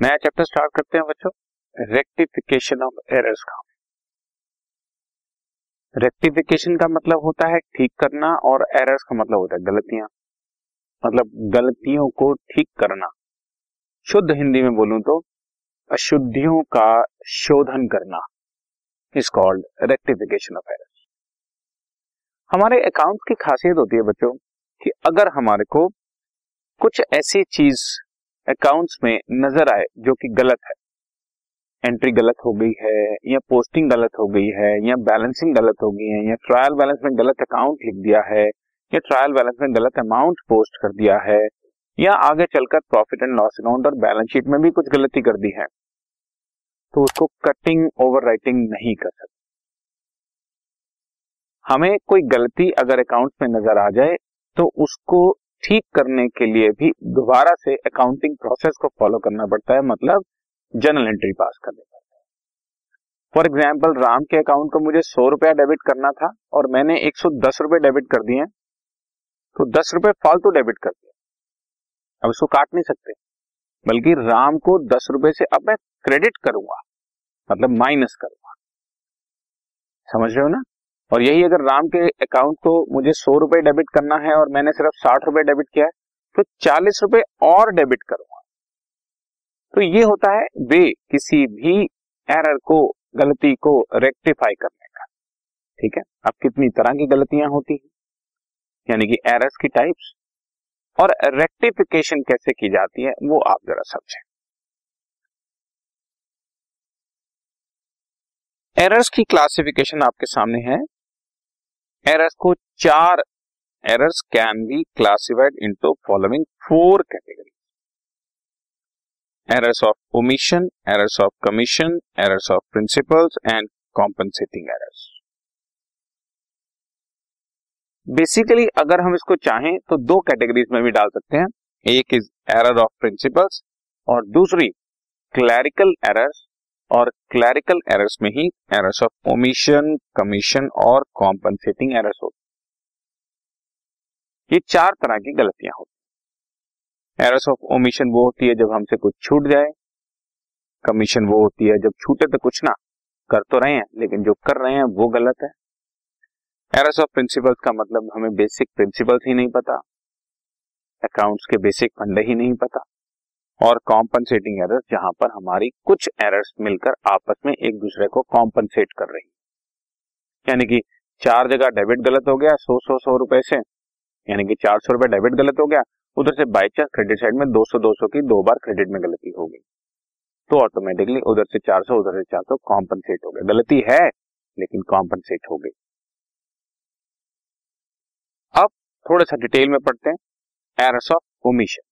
नया chapter start करते हैं बच्चों। रेक्टिफिकेशन ऑफ़ एरर्स का। रेक्टिफिकेशन का मतलब होता है ठीक करना और एरर्स का मतलब होता है गलतियाँ। मतलब गलतियों को ठीक करना। शुद्ध हिंदी में बोलूँ तो अशुद्धियों का शोधन करना। Is called rectification of errors हमारे अकाउंट की खासियत होती है बच्चों कि अगर हमारे को कुछ ऐसी चीज़ अकाउंट्स में नज़र आए, जो कि गलत है। एंट्री गलत हो गई है, या पोस्टिंग गलत हो गई है, या बैलेंसिंग गलत हो गई है, या ट्रायल बैलेंस में गलत अकाउंट लिख दिया है, या ट्रायल बैलेंस में गलत अमाउंट पोस्ट कर दिया है, या आगे चलकर प्रॉफिट एंड लॉस अकाउंट और बैलेंस शीट में भी कुछ गलती कर दी है। तो उसको कटिंग ओवर राइटिंग नहीं कर सकते। हमें कोई गलती अगर अकाउंट में नज़र आ जाए तो उसको ठीक करने के लिए भी दोबारा से अकाउंटिंग प्रोसेस को फॉलो करना पड़ता है मतलब जनरल एंट्री पास करनी पड़ता है। फॉर एग्ज़ाम्पल राम के अकाउंट को मुझे सौ रुपया डेबिट करना था और मैंने एक सौ दस रुपए डेबिट कर दिए तो दस रुपए फालतू डेबिट कर दिया अब इसको काट नहीं सकते। बल्कि राम को दस रुपए से अब मैं क्रेडिट करूँगा मतलब माइनस करूँगा। समझ रहे हो ना? और यही अगर राम के अकाउंट को मुझे सौ रुपए डेबिट करना है और मैंने सिर्फ़ साठ रुपए डेबिट किया है तो चालीस रुपए और डेबिट करूँगा। तो ये होता है वे किसी भी एरर को, गलती को रेक्टिफाई करने का। ठीक है? अब कितनी तरह की गलतियाँ होती हैं? यानी कि एरर्स की टाइप्स और रेक्टिफिकेशन कैसे की जाती है, वो आप जरा समझें। एरर्स की क्लासिफिकेशन आपके सामने है। एरर्स को चार errors can be classified into following four category errors of omission errors of commission errors of principles and compensating errors basically अगर हम इसको चाहें तो दो कैटेगरीज में भी डाल सकते हैं। एक इज़ एरर ऑफ़ प्रिंसिपल्स और दूसरी क्लैरिकल एरर्स और क्लैरिकल एरर्स में ही एरर्स ऑफ़ ओमिशन कमीशन और कॉम्पनसेटिंग एरर्स होती ये चार तरह की गलतियाँ होती एरर्स ऑफ़ ओमिशन वो होती है जब हमसे कुछ छूट जाए कमीशन वो होती है जब छूटे तो कुछ ना, कर तो रहे हैं, लेकिन जो कर रहे हैं वो गलत है। एरर्स ऑफ़ प्रिंसिपल्स का मतलब हमें बेसिक प्रिंसिपल्स ही नहीं पता अकाउंट्स के बेसिक फंडे ही नहीं पता। और कॉम्पनसेटिंग एरर्स जहाँ पर हमारी कुछ एरर्स मिलकर आपस में एक दूसरे को कॉम्पनसेट कर रही यानी कि चार जगह डेबिट गलत हो गया सौ सौ सौ रुपए से, यानी कि चार सौ रुपए डेबिट गलत हो गया, उधर से बाई चांस क्रेडिट साइड में दो सौ दो सौ की दो बार क्रेडिट में गलती हो गई। तो ऑटोमेटिकली उधर से चार सौ, उधर से चार सौ कॉम्पनसेट हो गया। गलती है, लेकिन कॉम्पनसेट हो गई। अब थोड़ा सा डिटेल में पढ़ते हैं। Errors of omission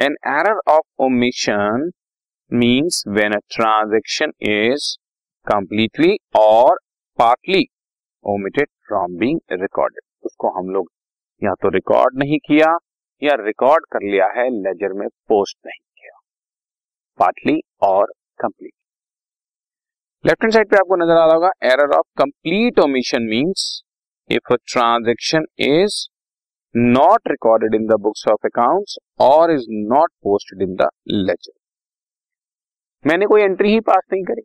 An error of omission means when a transaction is completely और partly omitted from being recorded उसको हम लोग या तो रिकॉर्ड नहीं किया या रिकॉर्ड कर लिया है लेजर में पोस्ट नहीं किया। पार्टली और कंप्लीट लेफ़्ट हैंड साइड पे आपको नज़र आ रहा होगा error of complete omission means if a transaction is not recorded in the books of accounts और is not posted in the ledger मैंने कोई एंट्री ही पास नहीं करी।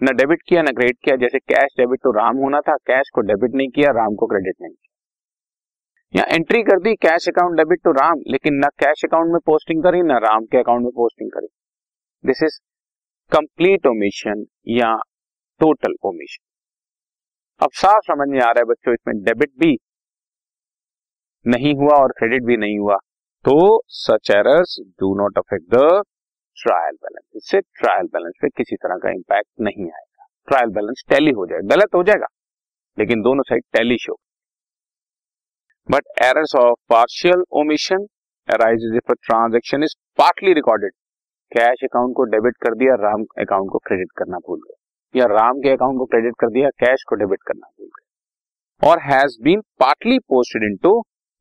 ना डेबिट किया, ना क्रेडिट किया। जैसे कैश डेबिट तो राम होना था कैश को डेबिट नहीं किया, राम को क्रेडिट नहीं किया। या एंट्री कर दी cash account debit to Ram, लेकिन ना कैश अकाउंट में पोस्टिंग करी, ना राम के अकाउंट में पोस्टिंग करी। दिस इज़ कंप्लीट ओमिशन या टोटल ओमिशन अब साफ़ समझ में आ रहा है बच्चों, इसमें डेबिट भी नहीं हुआ और क्रेडिट भी नहीं हुआ। तो such errors do not affect the trial balance इससे ट्रायल बैलेंस पे किसी तरह का इंपैक्ट नहीं आएगा। ट्रायल बैलेंस टैली हो जाएगा गलत हो जाएगा। लेकिन दोनों side tally show but errors of partial omission arises if transaction is partly recorded cash account को डेबिट कर दिया राम अकाउंट को क्रेडिट करना भूल गया या राम के अकाउंट को क्रेडिट कर दिया कैश को डेबिट करना भूल गया और has been partly posted into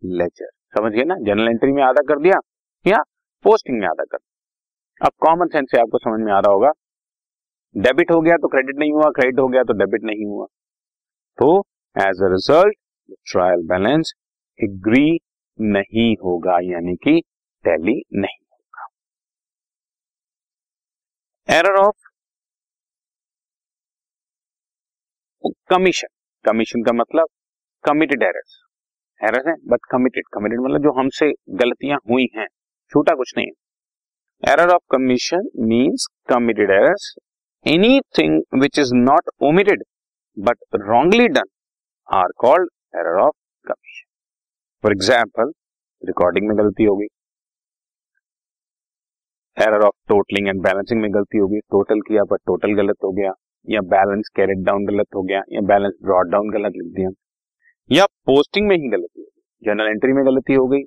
ledger. समझिए ना? जनरल एंट्री में आधा कर दिया या पोस्टिंग में आधा कर दिया। अब कॉमन सेंस से आपको समझ में आ रहा होगा डेबिट हो गया तो क्रेडिट नहीं हुआ क्रेडिट हो गया तो डेबिट नहीं हुआ। तो as a result trial balance agree नहीं होगा, यानी कि टैली नहीं होगा। एरर ऑफ़ कमीशन कमीशन का मतलब कमिटेड एरर्स एरर्स है बट कमिटेड कमिटेड मतलब जो हमसे गलतियाँ हुई हैं, छोटा कुछ नहीं error of commission means committed errors anything which is not omitted but wrongly done are called error of commission for example recording में गलती होगी। Error of totalling and balancing में गलती होगी। टोटल किया पर टोटल गलत हो गया, या बैलेंस कैरेट डाउन गलत हो गया, या बैलेंस ब्रॉड डाउन गलत लिख दिया। या पोस्टिंग में ही गलती हो गई। जर्नल एंट्री में गलती हो गई,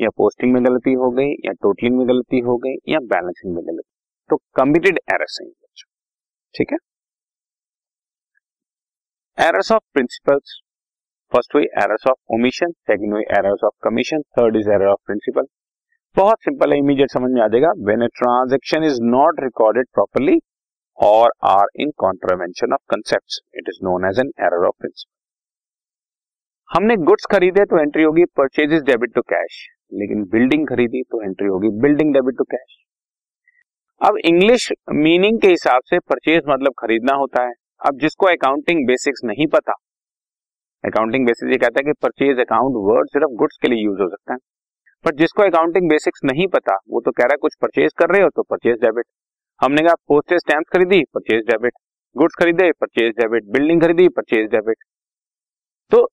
या पोस्टिंग में गलती हो गई, या टोटलिंग में गलती हो गई, या बैलेंसिंग में गलती। तो कमिटेड एरर्स हैं ठीक है? एरर्स ऑफ़ प्रिंसिपल्स फ़र्स्ट हुई एरर्स ऑफ़ ओमिशन सेकंड हुई errors of commission third is error of principle बहुत सिंपल है इमीडिएट समझ में आ जाएगा। When a transaction is not recorded properly और are in contravention of concept it is known as an error of principle हमने goods खरीदे तो एंट्री होगी परचेजेस डेबिट टू कैश लेकिन बिल्डिंग खरीदी तो एंट्री होगी बिल्डिंग डेबिट टू कैश अब इंग्लिश मीनिंग के हिसाब से परचेज मतलब खरीदना होता है। अब जिसको अकाउंटिंग बेसिक्स नहीं पता अकाउंटिंग बेसिस ये कहता है कि परचेज अकाउंट वर्ड सिर्फ़ गुड्स के लिए यूज़ हो सकता है। बट जिसको अकाउंटिंग बेसिक्स नहीं पता, वो तो कह रहा है कुछ परचेज कर रहे हो तो परचेज डेबिट हमने कहा पोस्टेज स्टैंप खरीदी परचेज डेबिट गुड्स खरीदे परचेज डेबिट बिल्डिंग खरीदी परचेज डेबिट तो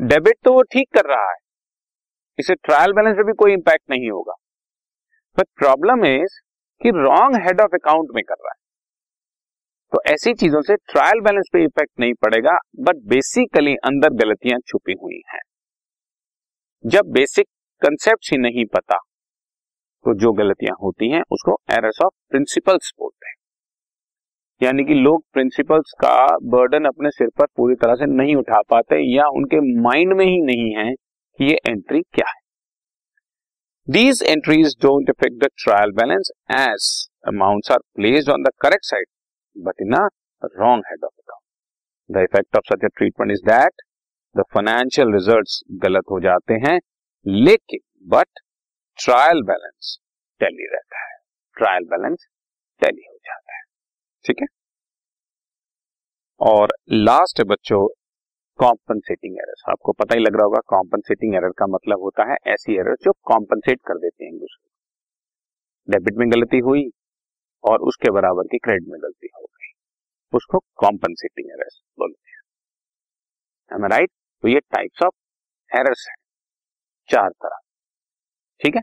डेबिट तो वो ठीक कर रहा है। इसे ट्रायल बैलेंस पे भी कोई इंपैक्ट नहीं होगा। बट प्रॉब्लम इज़ कि रॉन्ग हेड ऑफ़ अकाउंट में कर रहा है। तो ऐसी चीज़ों से ट्रायल बैलेंस पे इफ़ेक्ट नहीं पड़ेगा बट बेसिकली अंदर गलतियाँ छुपी हुई हैं। जब बेसिक कंसेप्ट ही नहीं पता तो जो गलतियाँ होती हैं, उसको एरर्स ऑफ़ प्रिंसिपल्स बोलते हैं। यानी कि लोग प्रिंसिपल्स का बर्डन अपने सिर पर पूरी तरह से नहीं उठा पाते या उनके माइंड में ही नहीं है कि ये एंट्री क्या है these entries don't affect the trial balance as amounts are placed on the correct side but in a wrong head of account. The effect of such a treatment is that the financial results गलत हो जाते हैं, लेकिन but trial balance tally रहता है trial balance tally ठीक है? और लास्ट है बच्चों कॉम्पनसेटिंग एरर्स आपको पता ही लग रहा होगा कॉम्पनसेटिंग एरर का मतलब होता है ऐसी एरर जो कॉम्पनसेट कर देते हैं दूसरे डेबिट में गलती हुई और उसके बराबर की क्रेडिट में गलती हो गई। उसको कॉम्पनसेटिंग एरर्स बोलते हैं। राइट तो ये टाइप्स ऑफ़ एरर्स हैं। चार तरह। ठीक है?